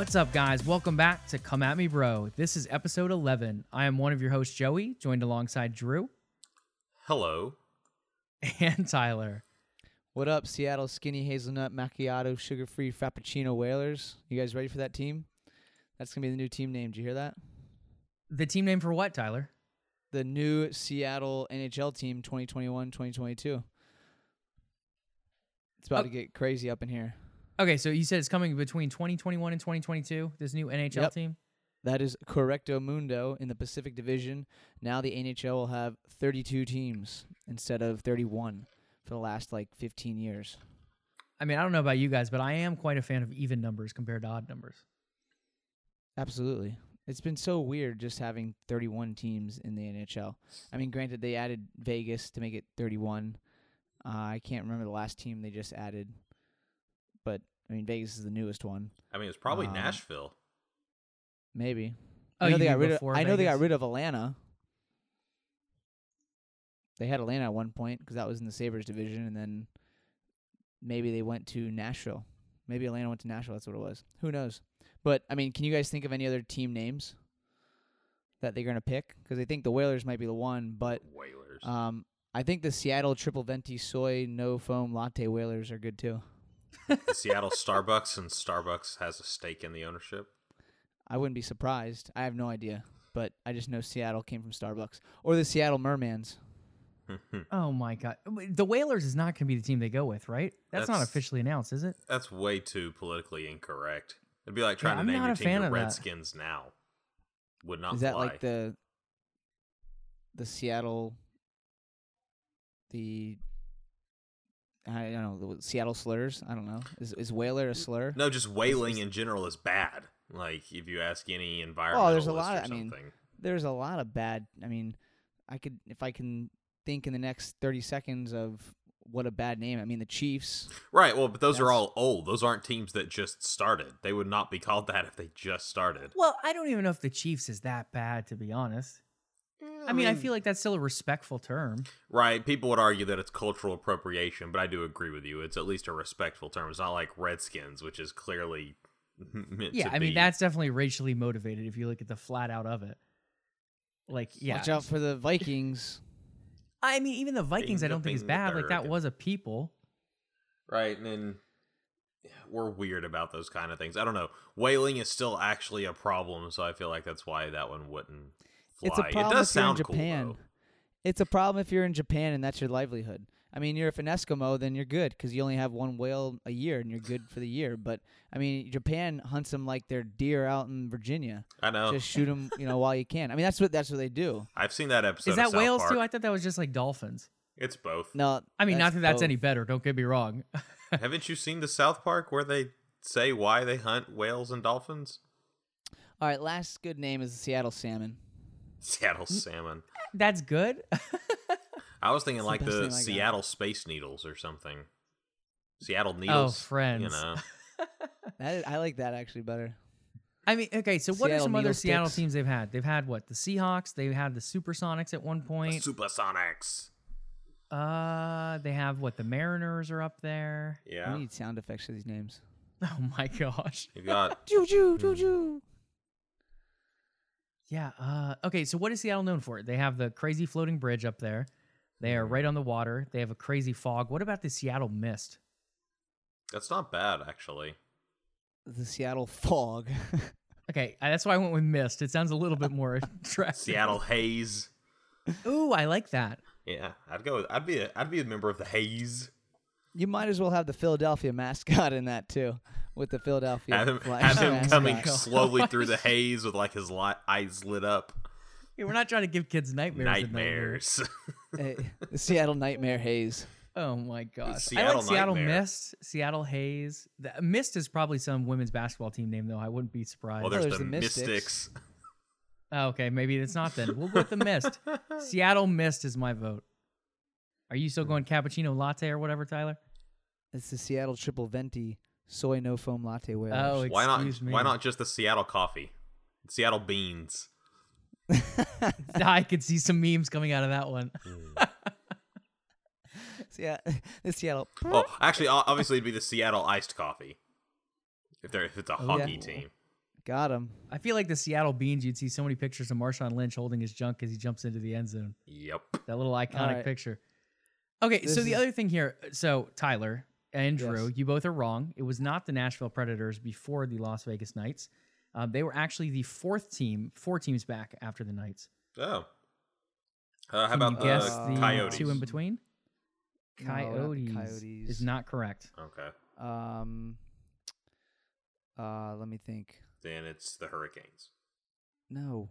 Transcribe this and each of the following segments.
What's up, guys? Welcome back to Come At Me Bro. This is episode 11. I am one of your hosts, Joey, joined alongside Drew Hello. and Tyler. What up, Seattle Skinny Hazelnut Macchiato Sugar Free Frappuccino Whalers? You guys ready for that team? That's gonna be the new team name. Did you hear that? The team name for what, Tyler? The new Seattle NHL team 2021-2022. It's about Oh. to get crazy up in here. Okay, so you said it's coming between 2021 and 2022, this new NHL Yep. team? That is correcto mundo in the Pacific Division. Now the NHL will have 32 teams instead of 31 for the last like 15 years. I mean, I don't know about you guys, but I am quite a fan of even numbers compared to odd numbers. Absolutely. It's been so weird just having 31 teams in the NHL. I mean, granted, they added Vegas to make it 31. Uh, I can't remember the last team they just added, I mean, Vegas is the newest one. I mean, it's probably Um, Nashville. Maybe. Oh, I know you they got rid of. before I know they got rid of Atlanta. They had Atlanta at one point because that was in the Sabres division, and then maybe they went to Nashville. Maybe Atlanta went to Nashville. That's what it was. Who knows? But I mean, can you guys think of any other team names that they're gonna pick? Because I think the Whalers might be the one, but Whalers. um, I think the Seattle Triple Venti Soy No Foam Latte Whalers are good too. The Seattle Starbucks and Starbucks has a stake in the ownership. I wouldn't be surprised. I have no idea, but I just know Seattle came from Starbucks or the Seattle Mermans. Hmm. Oh my god. The Whalers is not going to be the team they go with, right? That's, not officially announced, is it? That's way too politically incorrect. It'd be like trying I'm to name your a team fan the of that. Redskins now. Would not Is that fly. like the the Seattle the I don't know the Seattle slurs? I don't know. Is is whaler a slur? no, just whaling in general is bad. Like if you ask any oh, environmentalist Oh, there's a lot or of- I mean, something. There's a lot of bad. I mean, I could if I can think in the next 30 seconds of what a bad name. I mean, the Chiefs. right. Well, but those are all old. Those aren't teams that just started. They would not be called that if they just started. Well, I don't even know if the Chiefs is that bad, to be honest. I mean, I feel like that's still a respectful term. Right. People would argue that it's cultural appropriation, but I do agree with you. It's at least a respectful term. It's not like Redskins, which is clearly meant Yeah, to I mean that's definitely racially motivated if you look at the flat out of it. Like, yeah, Watch out for the Vikings. I mean, even the Vikings, I Being the- don't think is bad. Like that was a people. right. And then we're weird about those kind of things. I don't know. Whaling is still actually a problem, so I feel like that's why that one wouldn't fly. It's a it problem does if you're in Japan. cool. It's a problem if you're in Japan and that's your livelihood. I mean, you're if an Eskimo, then you're good because you only have one whale a year and you're good for the year. But I mean, Japan hunts them like they're deer out in Virginia. I know. Just shoot them, you know, while you can. I mean, that's what that's what they do. I've seen that episode. is of that South whales Park. too? I thought that was just like dolphins. It's both. No, I mean, not that that's both. any better. Don't get me wrong. Haven't you seen the South Park where they say why they hunt whales and dolphins? All right, last good name is the Seattle Salmon. Seattle salmon. that's good. I was thinking It's the like best the name I got. Seattle Space Needles or something. Seattle oh, Needles. friends. You know. That, I like that actually better. I mean, okay. So what are some other Needle Seattle teams they've had? They've had what? The Seahawks. They had the Supersonics at one point. Supersonics. Uh, they have what? The Mariners are up there. Yeah. We need sound effects for these names. Oh my gosh. You got Choo choo choo choo. Yeah. Uh, okay. So what is Seattle known for? They have the crazy floating bridge up there. They are right on the water. They have a crazy fog. What about the Seattle mist? that's not bad actually. The Seattle Fog. Okay, that's why I went with mist. It sounds a little bit more attractive. Seattle Haze. Ooh, I like that. Yeah, I'd go. With, I'd be. A, I'd be a member of the Haze. You might as well have the Philadelphia mascot in that too, with the Philadelphia. Have him, have him coming slowly through the haze with like his li- eyes lit up. Hey, we're not trying to give kids nightmares. at night here. Nightmares. Eh, the Seattle Nightmare Haze. Oh my gosh. I Seattle like Seattle Nightmare. Mist, Seattle Haze. The, Mist is probably some women's basketball team name, though. I wouldn't be surprised. well, there's, there's the, the Mystics. Mystics. Oh, okay, maybe it's not then. We'll go with the Mist. Seattle Mist is my vote. Are you still going cappuccino latte or whatever, Tyler? It's the Seattle Triple Venti Soy No Foam Latte Whalers. Oh, Why not? me. Why not just the Seattle coffee? Seattle beans. I could see some memes coming out of that one. Hmm. yeah, the Seattle. Oh, actually, obviously, it'd be the Seattle iced coffee. If they're if it's a Oh, hockey yeah. team. Got him. I feel like the Seattle Beans, you'd see so many pictures of Marshawn Lynch holding his junk as he jumps into the end zone. Yep. That little iconic right. picture. Okay, so This the is- other thing here, so Tyler and Drew, Yes. you both are wrong. It was not the Nashville Predators before the Las Vegas Knights. Um, they were actually the fourth team, four teams back after the Knights. Oh. Uh, how Can about you guess uh, the Coyotes? two in between? No, Coyotes, Coyotes. is not correct. Okay. Um. Uh, let me think. Then it's the Hurricanes. No.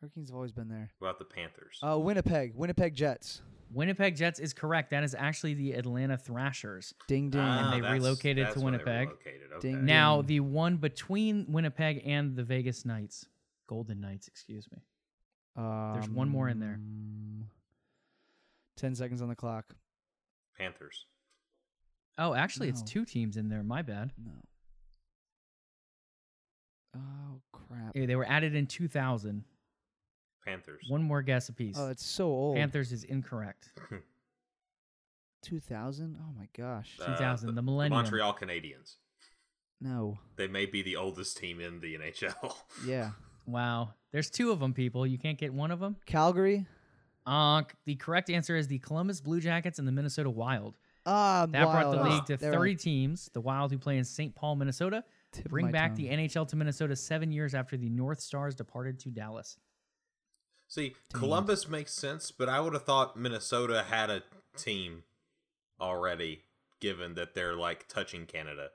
Hurricanes have always been there. What about the Panthers? Uh, Winnipeg. Winnipeg Jets. Winnipeg Jets is correct. That is actually the Atlanta Thrashers. Ding ding. Ah, they that's- relocated to that's when Winnipeg. relocated, Ding, okay. ding. Now, the one between Winnipeg and the Vegas Knights, Golden Knights, excuse me. There's one more in there. Um, Ten seconds on the clock. Panthers. Oh, actually, it's two teams in there. My bad. No. Oh crap. Yeah, they were added in 2000. Panthers. One more guess apiece. Oh, it's so old. Panthers is incorrect. 2000. Oh my gosh. Uh, 2000, the millennium. Montreal Canadiens. No. They may be the oldest team in the NHL. Yeah. Wow. There's two of them, people. You can't get one of them? Calgary. Uh, the correct answer is the Columbus Blue Jackets and the Minnesota Wild. Ah, That brought the league to they were 30 teams. The Wild, who play in St. Paul, Minnesota, tip bring back tongue. the NHL to Minnesota seven years after the North Stars departed to Dallas. See, Columbus makes sense, but I would have thought Minnesota had a team already, given that they're like touching Canada.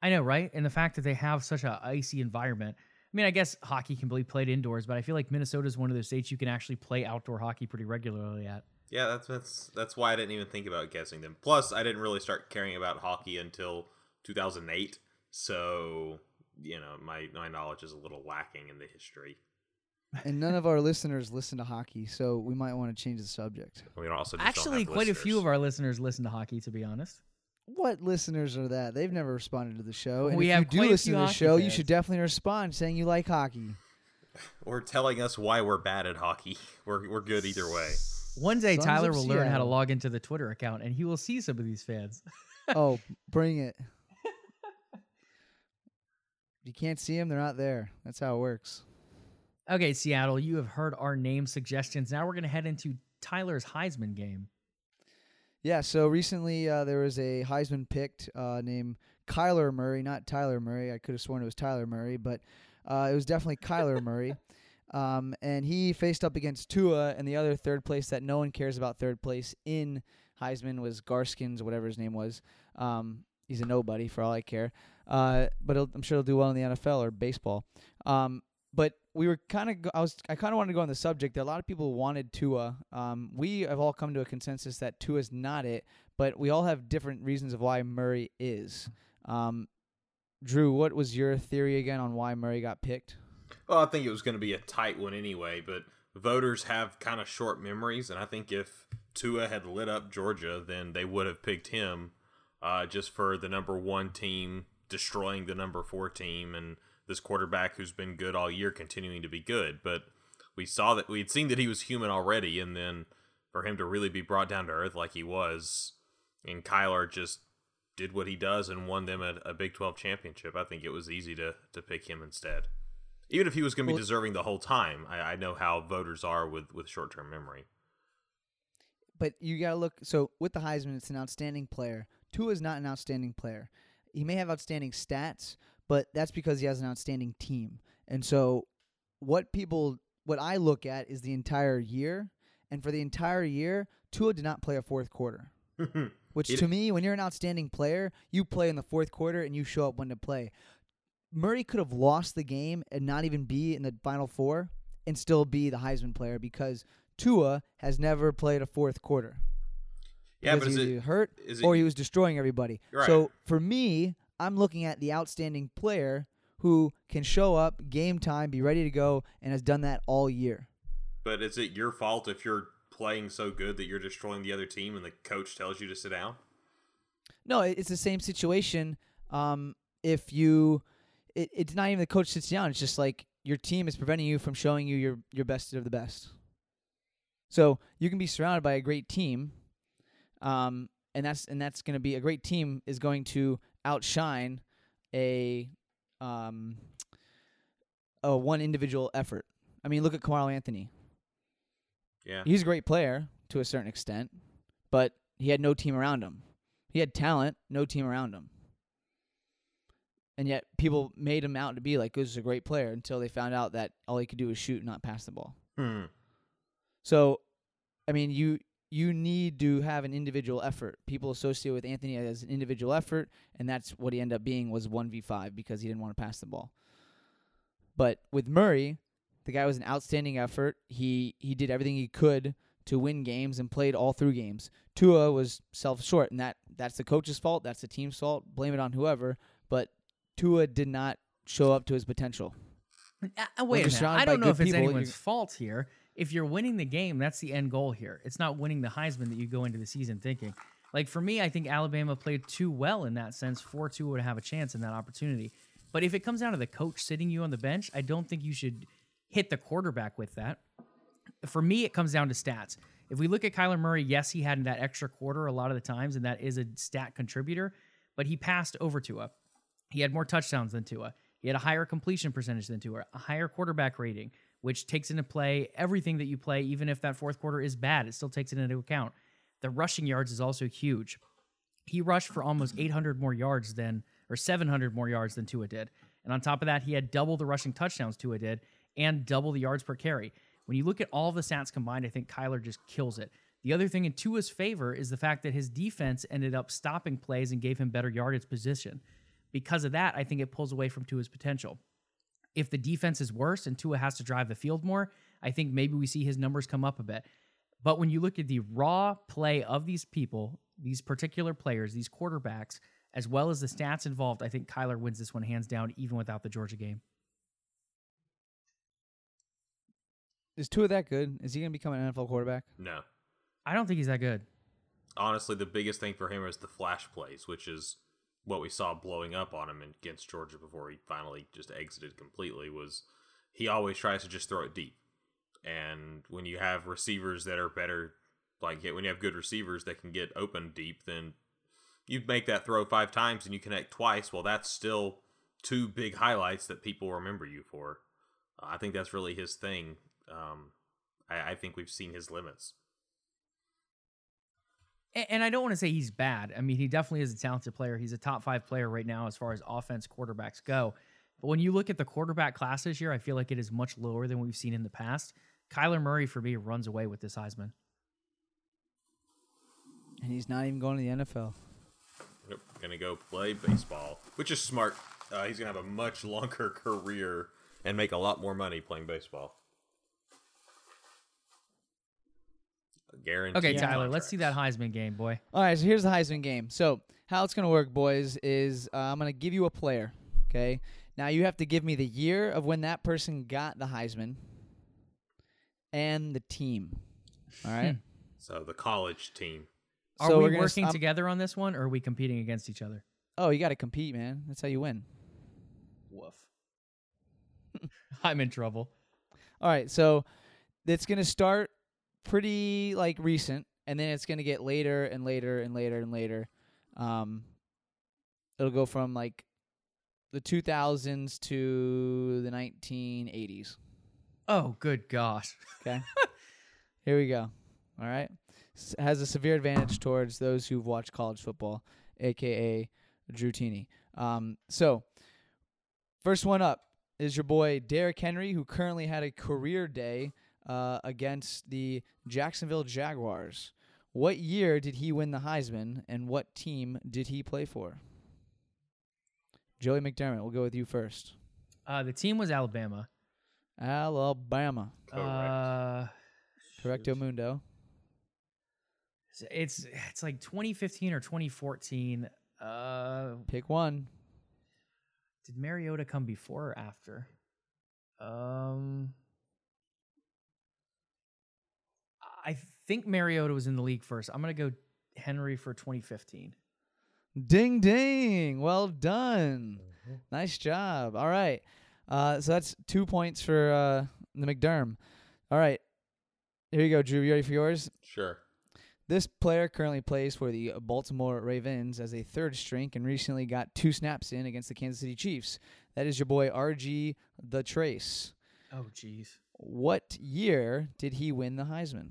I know, right? And the fact that they have such a icy environment. I mean, I guess hockey can be played indoors, but I feel like Minnesota is one of those states you can actually play outdoor hockey pretty regularly at. Yeah, that's that's that's why I didn't even think about guessing them. Plus, I didn't really start caring about hockey until 2008, so you know my my knowledge is a little lacking in the history. And none of our listeners listen to hockey, so we might want to change the subject. We don't also just Actually, quite a few of our listeners listen to hockey, to be honest. What listeners are that? They've never responded to the show. And We if have you do listen to the hockey show, you should definitely respond saying you like hockey. Or telling us why we're bad at hockey. We're we're good either way. One day, Sons Tyler will learn how to log into the Twitter account, and he will see some of these fans. oh, bring it. If you can't see them, they're not there. That's how it works. Okay, Seattle, you have heard our name suggestions. Now we're going to head into Tyler's Heisman game. Yeah, so recently uh, there was a Heisman picked uh, named Kyler Murray, not Tyler Murray. I could have sworn it was Tyler Murray, but uh, it was definitely Kyler Murray. Um, and he faced up against Tua, and the other third place that no one cares about third place in Heisman was Garskins, whatever his name was. Um, he's a nobody for all I care. Uh, but he'll, I'm sure he'll do well in the NFL or baseball. Um, but we were kind of, go- I was, I kind of wanted to go on the subject that a lot of people wanted Tua. Um, we have all come to a consensus that Tua is not it, but we all have different reasons of why Murray is. Um, Drew, what was your theory again on why Murray got picked? Well, I think it was going to be a tight one anyway, but voters have kind of short memories, and I think if Tua had lit up Georgia, then they would have picked him uh, just for the number one team destroying the number four team, and this quarterback who's been good all year continuing to be good. But we saw that we'd seen that he was human already, and then for him to really be brought down to earth like he was, and Kyler just did what he does and won them a, a Big 12 championship, I think it was easy to, to pick him instead. Even if he was going to be Well- deserving the whole time, I, I know how voters are with, with short term memory. But you got to look. So with the Heisman, it's an outstanding player. Tua is not an outstanding player. He may have outstanding stats, but that's because he has an outstanding team. And so, what people, what I look at is the entire year. And for the entire year, Tua did not play a fourth quarter. Which to me, when you're an outstanding player, you play in the fourth quarter and you show up when to play. Murray could have lost the game and not even be in the final four and still be the Heisman player because Tua has never played a fourth quarter. yeah, but is he it, hurt or he was destroying everybody. Right. So for me, I'm looking at the outstanding player who can show up game time, be ready to go, and has done that all year. but is it your fault if you're playing so good that you're destroying the other team and the coach tells you to sit down? No, it- it's the same situation. Um, if you, it, it's not even the coach sits down. It's just like your team is preventing you from showing you your your best of the best. So you can be surrounded by a great team, um, and that's and that's going to be a great team is going to outshine a um, a one individual effort. I mean, look at Carmelo Anthony. Yeah. He's a great player to a certain extent, but he had no team around him. He had talent, no team around him. And yet people made him out to be like this is a great player until they found out that all he could do was shoot and not pass the ball. Hmm. So, I mean, you you need to have an individual effort. People associate with Anthony as an individual effort, and that's what he ended up being was one v five because he didn't want to pass the ball. But with Murray, the guy was an outstanding effort. He he did everything he could to win games and played all through games. Tua was self short, and that that's the coach's fault. That's the team's fault. Blame it on whoever. But Tua did not show up to his potential. Uh, uh, wait a minute. I don't know if it's people, anyone's fault here. If you're winning the game, that's the end goal here. It's not winning the Heisman that you go into the season thinking. Like for me, I think Alabama played too well in that sense for two would have a chance in that opportunity. But if it comes down to the coach sitting you on the bench, I don't think you should hit the quarterback with that. For me, it comes down to stats. If we look at Kyler Murray, yes, he had that extra quarter a lot of the times, and that is a stat contributor, but he passed over to Tua. He had more touchdowns than Tua. He had a higher completion percentage than Tua, a higher quarterback rating, which takes into play everything that you play, even if that fourth quarter is bad, it still takes it into account. The rushing yards is also huge. He rushed for almost 800 more yards than, or 700 more yards than Tua did. And on top of that, he had double the rushing touchdowns Tua did and double the yards per carry. When you look at all the stats combined, I think Kyler just kills it. The other thing in Tua's favor is the fact that his defense ended up stopping plays and gave him better yardage position. Because of that, I think it pulls away from Tua's potential. If the defense is worse and Tua has to drive the field more, I think maybe we see his numbers come up a bit. But when you look at the raw play of these people, these particular players, these quarterbacks, as well as the stats involved, I think Kyler wins this one hands down, even without the Georgia game. Is Tua that good? Is he going to become an NFL quarterback? No. I don't think he's that good. Honestly, the biggest thing for him is the flash plays, which is what we saw blowing up on him against Georgia before he finally just exited completely. Was he always tries to just throw it deep, and when you have receivers that are better, like when you have good receivers that can get open deep, then you make that throw five times and you connect twice. Well, that's still two big highlights that people remember you for. I think that's really his thing. Um, I, I think we've seen his limits. A- And I don't want to say he's bad. I mean, he definitely is a talented player. He's a top five player right now as far as offense quarterbacks go. But when you look at the quarterback class this year, I feel like it is much lower than we've seen in the past. Kyler Murray, for me, runs away with this Heisman. And he's not even going to the NFL. Nope, gonna go play baseball, which is smart. Uh, he's gonna have a much longer career and make a lot more money playing baseball. Guaranteed. Okay, Tyler, let's see that. Heisman game, boy. All right, so here's the Heisman game. So how it's gonna work, boys, is uh, I'm gonna give you a player. Okay. Now you have to give me the year of when that person got the Heisman, and the team. All right. So the college team. Are so we we're working together on this one, or are we competing against each other? Oh, you got to compete, man. That's how you win. Woof. I'm in trouble. All right, so it's gonna start pretty like recent, and then it's gonna get later and later and later and later. Um, it'll go from like the 2000s to the 1980s. Oh, good gosh. Okay, here we go. All right, S- has a severe advantage towards those who've watched college football, aka Drew Tini. Um, so first one up is your boy Derrick Henry, who currently had a career day uh, against the Jacksonville Jaguars. What year did he win the Heisman, and what team did he play for? Joey McDermott, we'll go with you first. Uh, the team was Alabama. Alabama. Correct. Uh, Correcto mundo. it's it's like 2015 or 2014. Uh, Pick one. did Mariota come before or after? Um, I think Mariota was in the league first. I'm gonna go Henry for 2015. Ding ding. Well done. Nice job. All right. Uh, so that's two points for uh, the McDerm. All right. Here you go, Drew. You ready for yours? Sure. This player currently plays for the Baltimore Ravens as a third string and recently got two snaps in against the Kansas City Chiefs. That is your boy RG the Third. Oh, jeez. What year did he win the Heisman?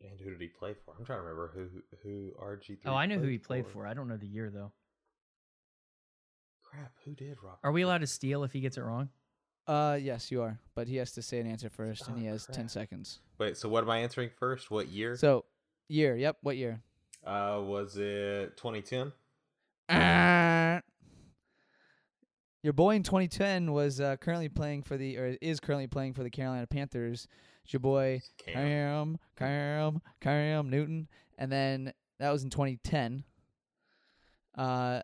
And who did he play for? I'm trying to remember who who RG3. Oh, I know who he played for. I don't know the year though. Crap, who did Rob? Are we allowed to steal if he gets it wrong? Uh, yes, you are, but he has to say an answer first, and he Oh, has ten seconds. Wait, so what am I answering first? What year? So, year. Yep. What year? uh, was it 2010? Ah. Your boy in 2010 was uh, currently playing for the, or is currently playing for the Carolina Panthers. It's your boy Cam. Cam, Cam, Cam Newton, and then that was in 2010. Uh,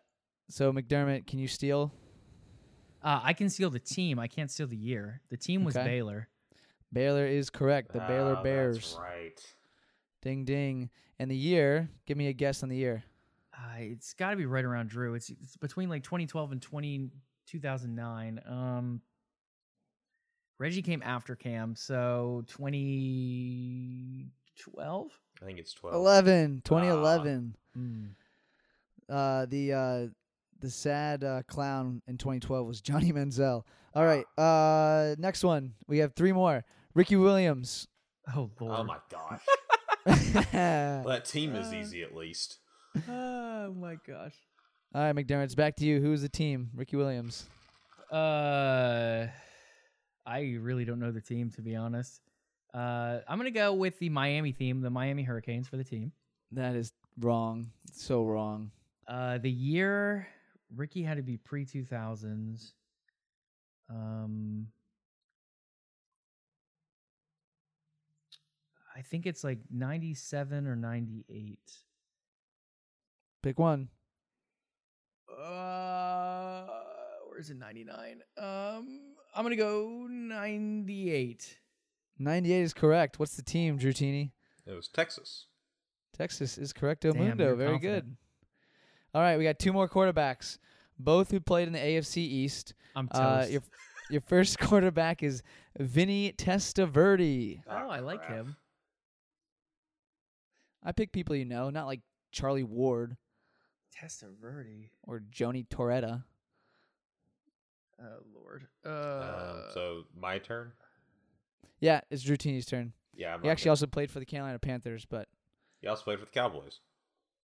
so McDermott, can you steal? Uh, I can steal the team. I can't steal the year. The team was Okay. Baylor. Baylor is correct. The Baylor Oh, Bears. That's right. Ding ding. And the year? Give me a guess on the year. Uh, it's got to be right around Drew. It's, it's between like 2012 and 20, 2009. Um, Reggie came after Cam, so 2012. I think it's 12. 11, 2011. Mm. Uh, the uh, the sad uh, clown in 2012 was Johnny Manziel. All right. Uh, next one. We have three more. Ricky Williams. Oh lord. Oh my gosh. Well, that team is Uh, easy at least. oh my gosh. Right, McDermott. It's back to you. Who's the team? Ricky Williams. Uh, I really don't know the team to be honest. Uh, I'm gonna go with the Miami theme, the Miami Hurricanes for the team. That is wrong. So wrong. Uh, the year Ricky had to be pre 2000s. Um, I think it's like 97 or 98. Pick one. Uh, where's it 99? Um, I'm gonna go 98. 98 is correct. What's the team, Drew Tini? It was Texas. Texas is correcto Damn, mundo. Very confident. good. All right, we got two more quarterbacks, both who played in the AFC East. I'm toast. Uh, your your first quarterback is Vinny Testaverde. oh, I like him. I pick people you know, not like Charlie Ward Testaverde. or Gino Torretta. Oh Lord. Um, Uh, so my turn. Yeah, it's Drew Tini's turn. Yeah, I'm He actually good. also played for the Carolina Panthers, but He also played for the Cowboys.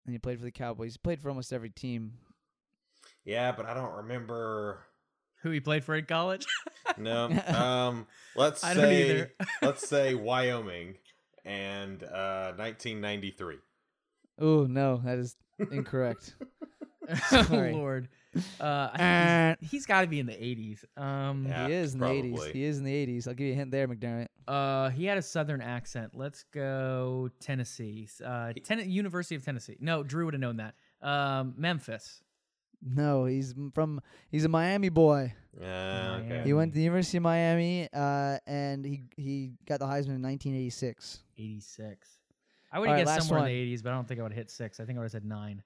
and he played for the Cowboys. He played for almost every team. Yeah, but I don't remember. who he played for in college? No. um, let's I don't say either. let's say Wyoming and uh, 1993. Oh no, that is incorrect. oh Lord. Uh, Uh, he's, he's got to be in the 80s. Um, Yeah, he is in the 80s. He is in the 80s. I'll give you a hint there, McDermott. uh, he had a southern accent. Let's go Tennessee. Uh, ten- University of Tennessee. No, Drew would have known that. Um, Memphis. No, he's from he's a Miami boy. Yeah, okay. He went to the University of Miami, uh, and he he got the Heisman in 1986. 86. I would All have right, guessed somewhere one. in the 80s, but I don't think I would have hit six. I think I would have said nine.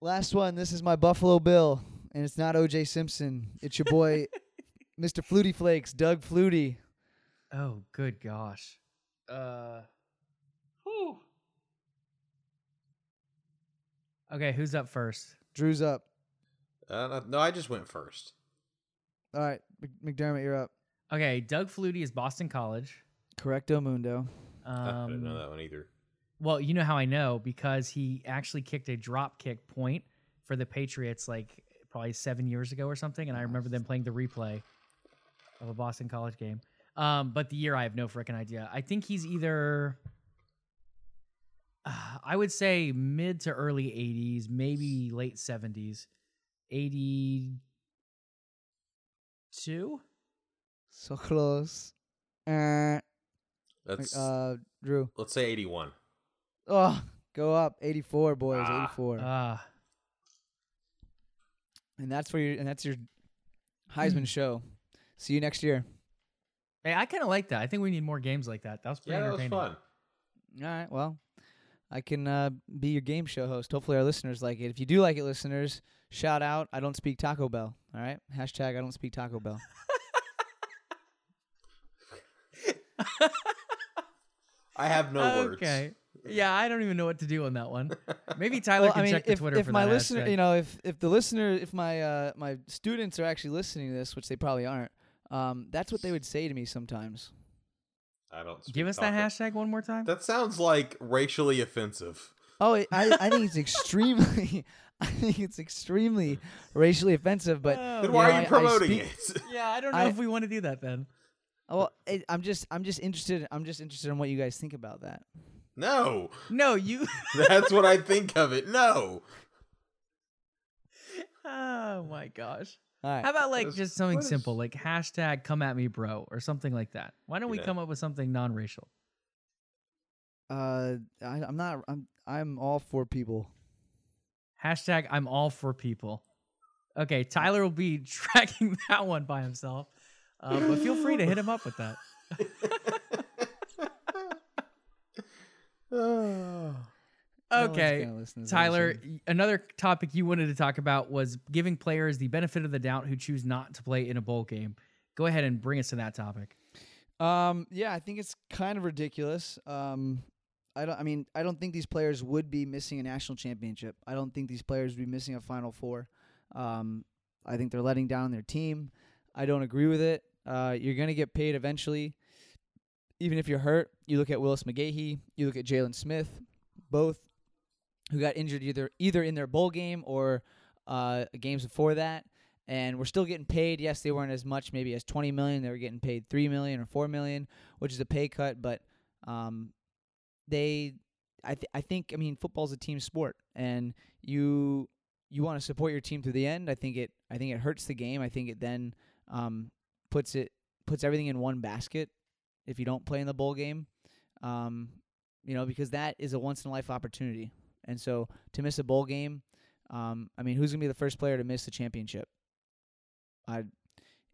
Last one. This is my Buffalo Bill, and it's not O.J. Simpson. It's your boy, Mr. Flutie Flakes, Doug Flutie. Oh, good gosh. Uh, whew. Okay, who's up first? Drew's up. Uh, no- no, I just went first. All right, McDermott, you're up. Okay, Doug Flutie is Boston College. Correcto mundo. I didn't know Um, that one either. Well, you know how I know because he actually kicked a drop kick point for the Patriots like probably seven years ago or something, and I remember them playing the replay of a Boston College game. Um, but the year I have no freaking idea. I think he's either uh, I would say mid to early 80s, maybe late 70s. 82? So close. Uh, Let's uh, Drew. let's say 81. Oh, go up. 84, boys. Ah. 84. Ah, and that's for your and that's your Heisman show. See you next year. hey, I kind of like that. I think we need more games like that. That was pretty Yeah, that was entertaining. fun. All right. Well, I can uh, be your game show host. Hopefully, our listeners like it. If you do like it, listeners, shout out. I don't speak Taco Bell. All right. Hashtag I don't speak Taco Bell. I have no words. Okay. Yeah, I don't even know what to do on that one. Maybe Tyler Well, can I mean, check the if, Twitter if for my that listener, hashtag. you know, if if the listener, if my uh, my students are actually listening to this, which they probably aren't, um, that's what they would say to me sometimes. I don't Give us that hashtag one more time. That sounds like racially offensive. Oh, I I think it's extremely, I think it's extremely racially offensive. But Oh, Then why know, are I- you I promoting speak- it? yeah, I don't know I- if we want to do that then. well, it, I'm just I'm just interested. I'm just interested in what you guys think about that. No, No, you. that's what I think of it. No, oh my gosh. All right. How about like What is- just something what is- simple, like hashtag come at me, bro, or something like that? Why don't we Yeah. come up with something non-racial? Uh, I, I'm not. I'm I'm all for people. Hashtag I'm all for people. Okay, Tyler will be tracking that one by himself, uh, but feel free to hit him up with that. No one's Okay, gonna listen to this Tyler, another topic you wanted to talk about was giving players the benefit of the doubt who choose not to play in a bowl game. Go ahead and bring us to that topic. Um, yeah, I think it's kind of ridiculous. Um, I don't. I mean, I don't think these players would be missing a national championship. I don't think these players would be missing a Final Four. Um, I think they're letting down their team. I don't agree with it. Uh, you're gonna get paid eventually, even if you're hurt. You look at Willis McGahee. You look at Jaylon Smith, both who got injured either either in their bowl game or uh, games before that and we're still getting paid. Yes, they weren't as much maybe as 20 million. They were getting paid 3 million or 4 million, which is a pay cut, but um they I th- I think I mean football's a team sport and you you want to support your team through the end. I think it I think it hurts the game. I think it then um puts it puts everything in one basket if you don't play in the bowl game. Um you know, because that is a once in a life opportunity. And so to miss a bowl game, um, I mean, who's gonna be the first player to miss the championship? I,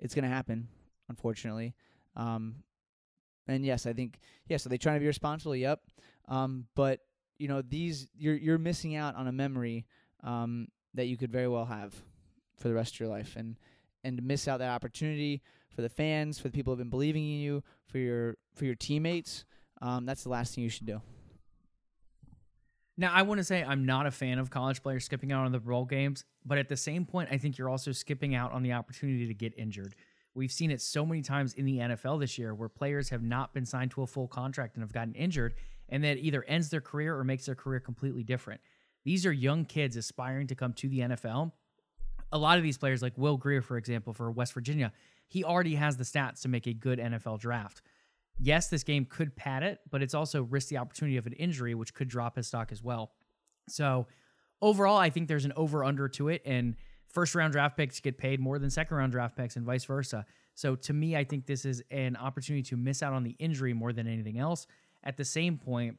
it's gonna happen, unfortunately. Um, and yes, I think yes. Are they trying to be responsible? Yep. Um, but you know, these you're you're missing out on a memory um, that you could very well have for the rest of your life, and and to miss out that opportunity for the fans, for the people who've been believing in you, for your for your teammates. Um, that's the last thing you should do. Now, I want to say I'm not a fan of college players skipping out on the bowl games, but at the same point, I think you're also skipping out on the opportunity to get injured. We've seen it so many times in the NFL this year where players have not been signed to a full contract and have gotten injured, and that either ends their career or makes their career completely different. These are young kids aspiring to come to the NFL. A lot of these players, like Will Grier, for example, for West Virginia, he already has the stats to make a good NFL draft yes, this game could pad it, but it's also risk the opportunity of an injury, which could drop his stock as well. So overall, I think there's an over under to it, and first round draft picks get paid more than second round draft picks, and vice versa. So to me, I think this is an opportunity to miss out on the injury more than anything else. At the same point,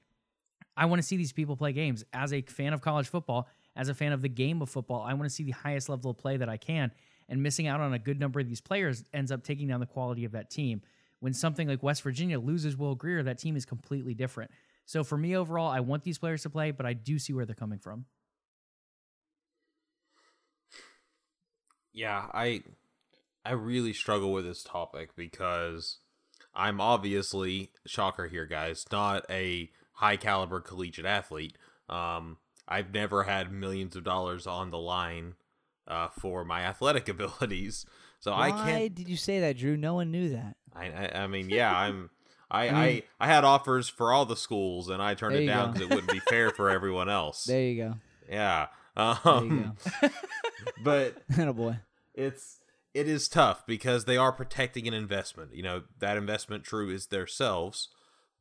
I want to see these people play games. As a fan of college football, as a fan of the game of football, I want to see the highest level of play that I can. And missing out on a good number of these players ends up taking down the quality of that team when something like West Virginia loses Will Grier, that team is completely different. So for me overall, I want these players to play, but I do see where they're coming from. Yeah, I I really struggle with this topic because I'm obviously shocker here, guys, not a high caliber collegiate athlete. Um, I've never had millions of dollars on the line uh, for my athletic abilities, so Why I can't. Why did you say that, Drew? No one knew that. I, I, I mean, yeah, I'm. I, I I, mean- I, had offers for all the schools and I turned There it down because it wouldn't be fair for everyone else. There you go. yeah. There Um, you but go. oh boy. it's it is tough because they are protecting an investment. You know, that investment true is themselves.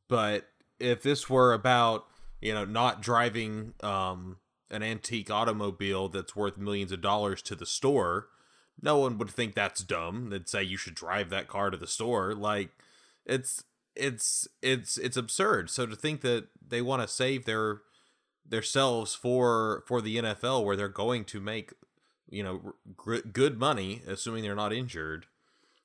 But if this were about, you know, not driving um an antique automobile that's worth millions of dollars to the store, no one would think that's dumb. They'd say you should drive that car to the store. Like it's it's it's it's absurd. So to think that they want to save their themselves for for the NFL where they're going to make you know gr- good money assuming they're not injured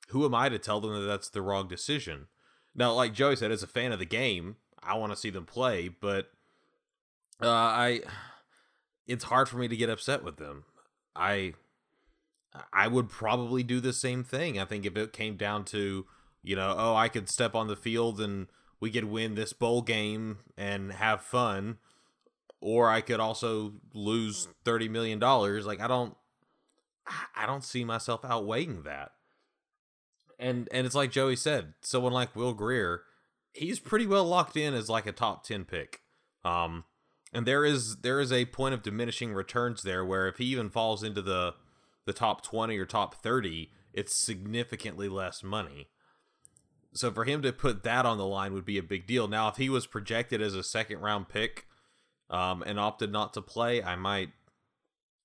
who am i to tell them that that's the wrong decision now like joey said as a fan of the game i want to see them play but uh i it's hard for me to get upset with them i i would probably do the same thing i think if it came down to you know oh i could step on the field and we could win this bowl game and have fun, or I could also lose thirty million dollars. Like I don't, I don't see myself outweighing that. And and it's like Joey said, someone like Will Grier, he's pretty well locked in as like a top ten pick. Um, and there is there is a point of diminishing returns there where if he even falls into the the top 20 or top 30 it's significantly less money. So for him to put that on the line would be a big deal. Now if he was projected as a second round pick um, and opted not to play i might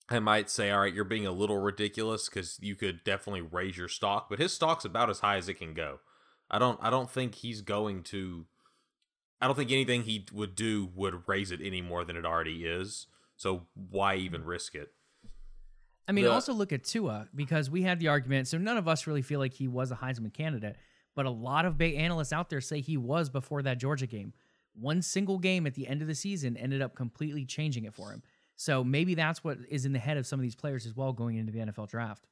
i might say all right you're being a little ridiculous because you could definitely raise your stock but his stock's about as high as it can go. I don't i don't think he's going to I don't think anything he would do would raise it any more than it already is. So why even hmm. risk it? I mean, The- also look at Tua because we had the argument. So none of us really feel like he was a Heisman candidate, but a lot of big analysts out there say he was before that Georgia game. One single game at the end of the season ended up completely changing it for him. So maybe that's what is in the head of some of these players as well going into the NFL draft.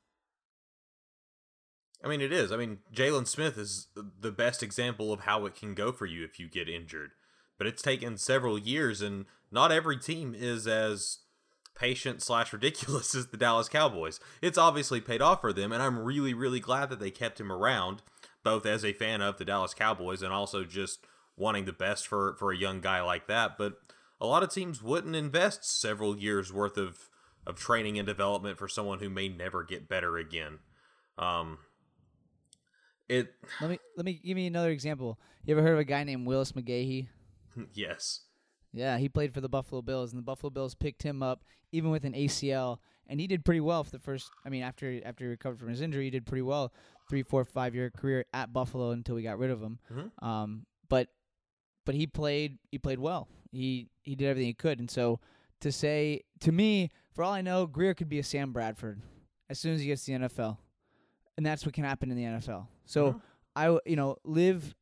I mean, it is. I mean, Jaylon Smith is the best example of how it can go for you if you get injured. But it's taken several years, and not every team is as patient slash ridiculous as the Dallas Cowboys. It's obviously paid off for them, and I'm really, really glad that they kept him around, both as a fan of the Dallas Cowboys and also just wanting the best for for a young guy like that. But a lot of teams wouldn't invest several years worth of of training and development for someone who may never get better again. Um, it Let me let me give me another example. You ever heard of a guy named Willis McGahee? yes. Yeah, he played for the Buffalo Bills, and the Buffalo Bills picked him up even with an ACL, and he did pretty well for the first. I mean, after after he recovered from his injury, he did pretty well. Three, four, five year career at Buffalo until we got rid of him. Mhm. Um, but but he played he played well. He he did everything he could, and so to say to me, for all I know, Grier could be a Sam Bradford as soon as he gets to the NFL, and that's what can happen in the NFL. So. I w- you know live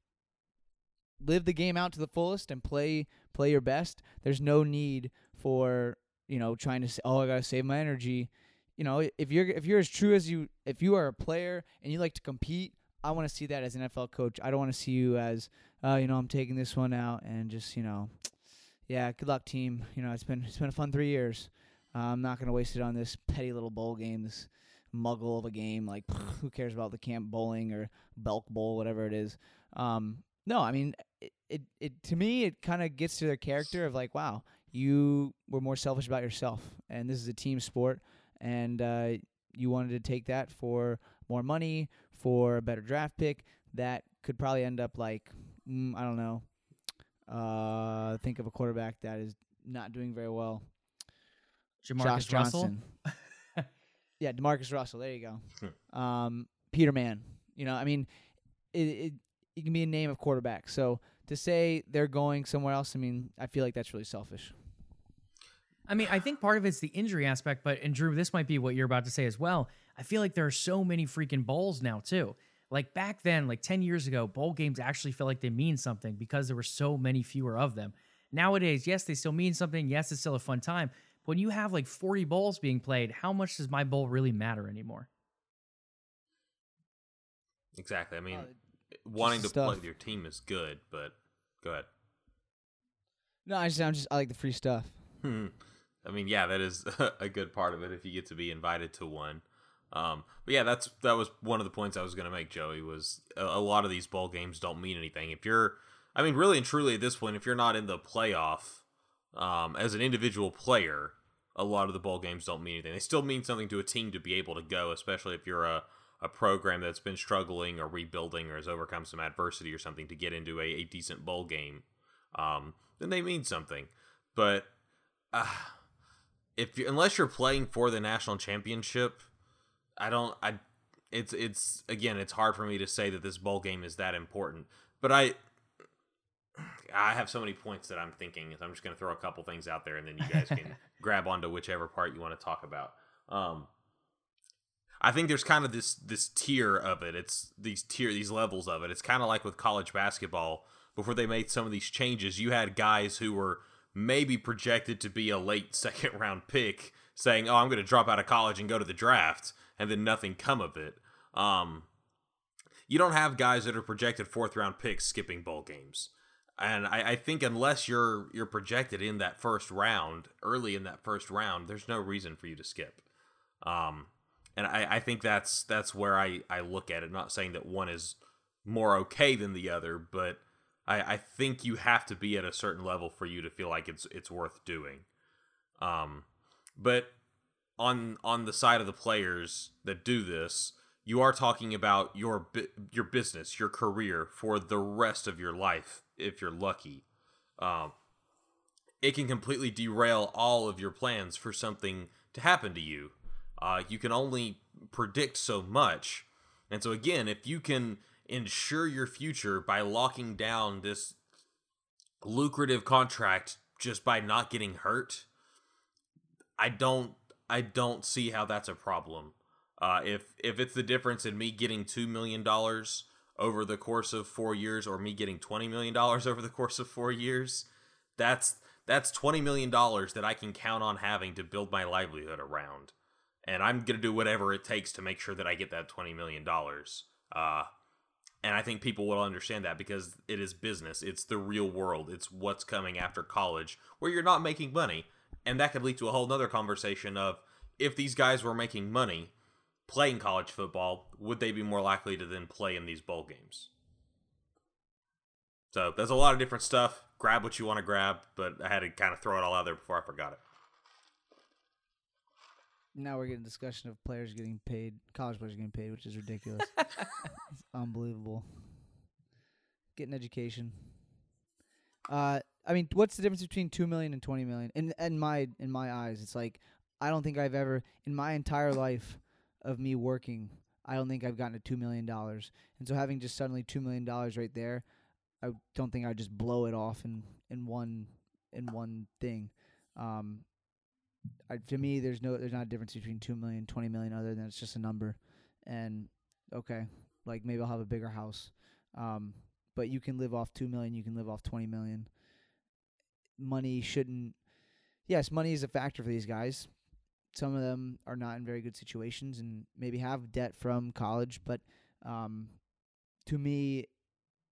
live the game out to the fullest and play play your best. There's no need for you know trying to say, oh I gotta save my energy. You know if you're if you're as true as you if you are a player and you like to compete, I want to see that as an NFL coach. I don't want to see you as uh, you know I'm taking this one out and just you know yeah good luck team. You know it's been it's been a fun three years. Uh, I'm not gonna waste it on this petty little bowl game. This muggle of a game like who cares about the camp bowling or Belk Bowl whatever it is. Um, no, I mean it, it, it to me it kind of gets to their character of like wow you were more selfish about yourself and this is a team sport and uh, you wanted to take that for more money for a better draft pick that could probably end up like mm, I don't know uh, think of a quarterback that is not doing very well Jamarcus Josh Russell. Johnson yeah Demarcus Russell there you Hmm. go um, Peter Mann you know I mean it, it it can be a name of quarterback so to say they're going somewhere else I mean I feel like that's really selfish I mean, I think part of it's the injury aspect, but and Drew, this might be what you're about to say as well. I feel like there are so many freaking bowls now too. Like back then, like 10 years ago, bowl games actually felt like they mean something because there were so many fewer of them. Nowadays, yes, they still mean something. Yes, it's still a fun time. But when you have like 40 bowls being played, how much does my bowl really matter anymore? Exactly. I mean, Uh, wanting to play with your team is good, but go ahead. no I just I'm just I like the free stuff Hmm. I mean, yeah, that is a good part of it if you get to be invited to one. Um, but yeah, that's that was one of the points I was going to make. Joey was a, a lot of these bowl games don't mean anything. If you're, I mean, really and truly at this point, if you're not in the playoff um, as an individual player, a lot of the bowl games don't mean anything. They still mean something to a team to be able to go, especially if you're a a program that's been struggling or rebuilding or has overcome some adversity or something to get into a, a decent bowl game. Um, then they mean something. But uh, if you, unless you're playing for the national championship, I don't. I it's it's again, it's hard for me to say that this bowl game is that important. But I I have so many points that I'm thinking. I'm just going to throw a couple things out there, and then you guys can grab onto whichever part you want to talk about. Um, I think there's kind of this this tier of it. It's these tier these levels of it. It's kind of like with college basketball. Before they made some of these changes, you had guys who were maybe projected to be a late second round pick saying, "Oh, I'm going to drop out of college and go to the draft," and then nothing come of it. Um, you don't have guys that are projected fourth round picks skipping bowl games. And I, I think unless you're you're projected in that first round, early in that first round, there's no reason for you to skip. Um, and I, I think that's that's where I, I look at it. Not saying that one is more okay than the other, but I, I think you have to be at a certain level for you to feel like it's it's worth doing. Um, but on on the side of the players that do this, you are talking about your your business, your career for the rest of your life if you're lucky. Um, it can completely derail all of your plans for something to happen to you. Uh, you can only predict so much, and so again, if you can ensure your future by locking down this lucrative contract just by not getting hurt, I don't I don't see how that's a problem. Uh, if if it's the difference in me getting two million dollars over the course of four years, or me getting twenty million dollars over the course of four years, that's that's twenty million dollars that I can count on having to build my livelihood around, and I'm gonna do whatever it takes to make sure that I get that twenty million dollars. Uh, and I think people will understand that because it is business. It's the real world. It's what's coming after college, where you're not making money, and that could lead to a whole nother conversation of if these guys were making money playing college football, would they be more likely to then play in these bowl games? So there's a lot of different stuff. Grab what you want to grab, but I had to kind of throw it all out there before I forgot it. Now we're getting discussion of players getting paid, college players getting paid, which is ridiculous. it's unbelievable. Get an education. Uh, I mean, what's the difference between two million and twenty million? In in my in my eyes, it's like I don't think I've ever in my entire life of me working, I don't think I've gotten to two million dollars. And so having just suddenly two million dollars right there, I don't think I'd just blow it off in in one in one thing. Um, I, to me, there's no there's not a difference between two million, twenty million, other than it's just a number. And okay, like maybe I'll have a bigger house. Um, but you can live off two million, you can live off twenty million. Money shouldn't. Yes, money is a factor for these guys, some of them are not in very good situations and maybe have debt from college. But um, to me,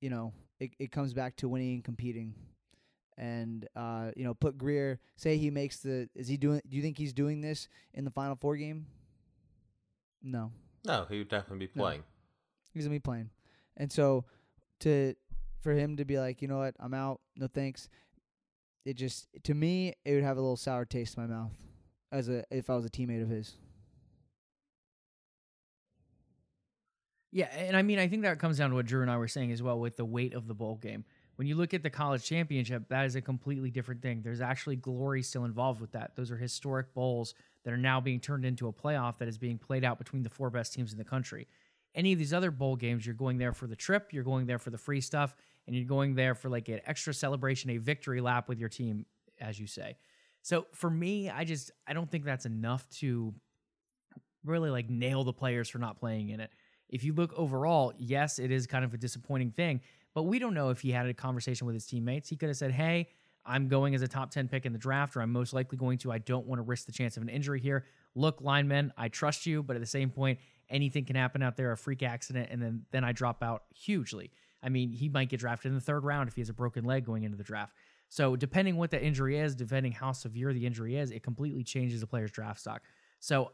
you know, it, it comes back to winning and competing. And uh, you know, put Grier. Say he makes the. Is he doing? Do you think he's doing this in the Final Four game? No. No, he would definitely be playing. No. He's gonna be playing, and so to for him to be like, you know what, I'm out. No thanks. It just to me, it would have a little sour taste in my mouth as a if I was a teammate of his. Yeah, and I mean I think that comes down to what Drew and I were saying as well with the weight of the bowl game. When you look at the college championship, that is a completely different thing. There's actually glory still involved with that. Those are historic bowls that are now being turned into a playoff that is being played out between the four best teams in the country. Any of these other bowl games, you're going there for the trip, you're going there for the free stuff, and you're going there for like an extra celebration, a victory lap with your team, as you say. So for me, I just I don't think that's enough to really like nail the players for not playing in it. If you look overall, yes, it is kind of a disappointing thing, but we don't know if he had a conversation with his teammates. He could have said, "Hey, I'm going as a top 10 pick in the draft, or I'm most likely going to. I don't want to risk the chance of an injury here. Look, linemen, I trust you, but at the same point, anything can happen out there, a freak accident, and then then I drop out hugely. I mean, he might get drafted in the third round if he has a broken leg going into the draft. So depending what the injury is, depending how severe the injury is, it completely changes the player's draft stock. So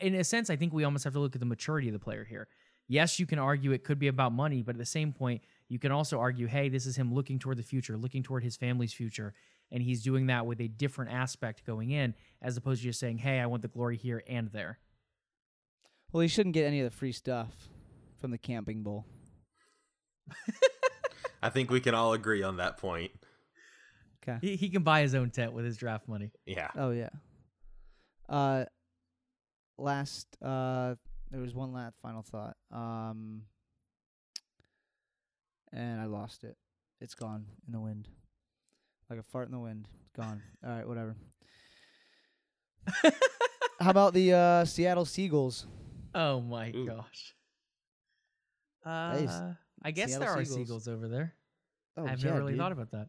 in a sense, I think we almost have to look at the maturity of the player here. Yes, you can argue it could be about money, but at the same point, you can also argue, hey, this is him looking toward the future, looking toward his family's future, and he's doing that with a different aspect going in, as opposed to just saying, hey, I want the glory here and there. Well, he shouldn't get any of the free stuff from the camping bowl. I think we can all agree on that point. Okay. He, he can buy his own tent with his draft money. Yeah. Oh yeah. Uh, last uh, there was one last final thought. Um, and I lost it. It's gone in the wind, like a fart in the wind. It's gone. All right, whatever. How about the uh, Seattle Seagulls? Oh my Ooh. gosh. Uh, I guess Seattle there are seagulls over there. Oh, I've yeah, never really dude. thought about that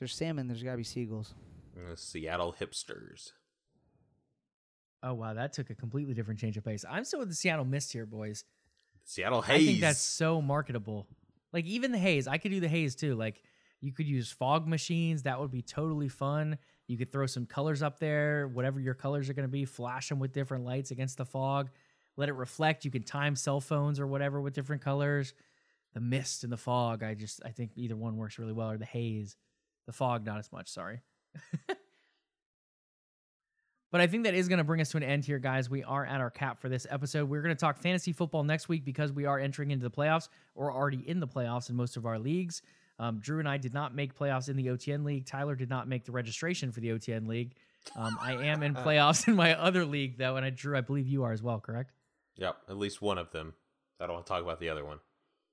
there's salmon, there's got to be seagulls. The Seattle hipsters. Oh wow, that took a completely different change of pace. I'm still with the Seattle Mist here, boys. Seattle Haze. I think that's so marketable. Like even the haze, I could do the haze too. Like You could use fog machines. That would be totally fun. You could throw some colors up there, whatever your colors are going to be, flash them with different lights against the fog, let it reflect. You can time cell phones or whatever with different colors. The mist and the fog, I just I think either one works really well or the haze. The fog not as much, sorry. But I think that is going to bring us to an end here, guys. We are at our cap for this episode. We're going to talk fantasy football next week because we are entering into the playoffs or already in the playoffs in most of our leagues. Um, Drew and I did not make playoffs in the OTN league. Tyler did not make the registration for the OTN league. Um, I am in playoffs in my other league, though. And I, Drew, I believe you are as well, correct? Yep, at least one of them. I don't want to talk about the other one.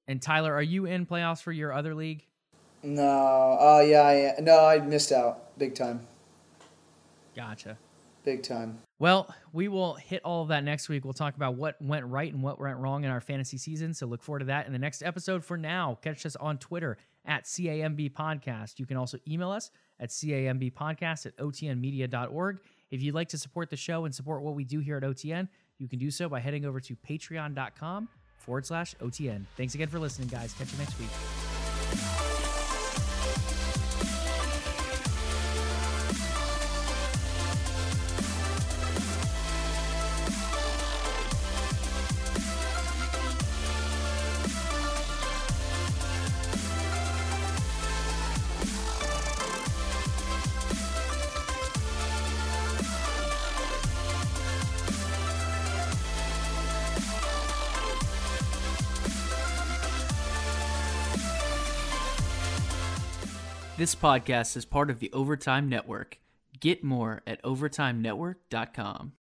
And Tyler, are you in playoffs for your other league? No. Oh, yeah, I. No, I missed out big time. Gotcha. Big time. Well, we will hit all of that next week. We'll talk about what went right and what went wrong in our fantasy season. So look forward to that in the next episode. For now, catch us on Twitter at CAMB Podcast. You can also email us at CAMB Podcast at OTNmedia.org. If you'd like to support the show and support what we do here at OTN, you can do so by heading over to patreon.com forward slash OTN. Thanks again for listening, guys. Catch you next week. Podcast is part of the Overtime Network. Get more at overtimenetwork.com.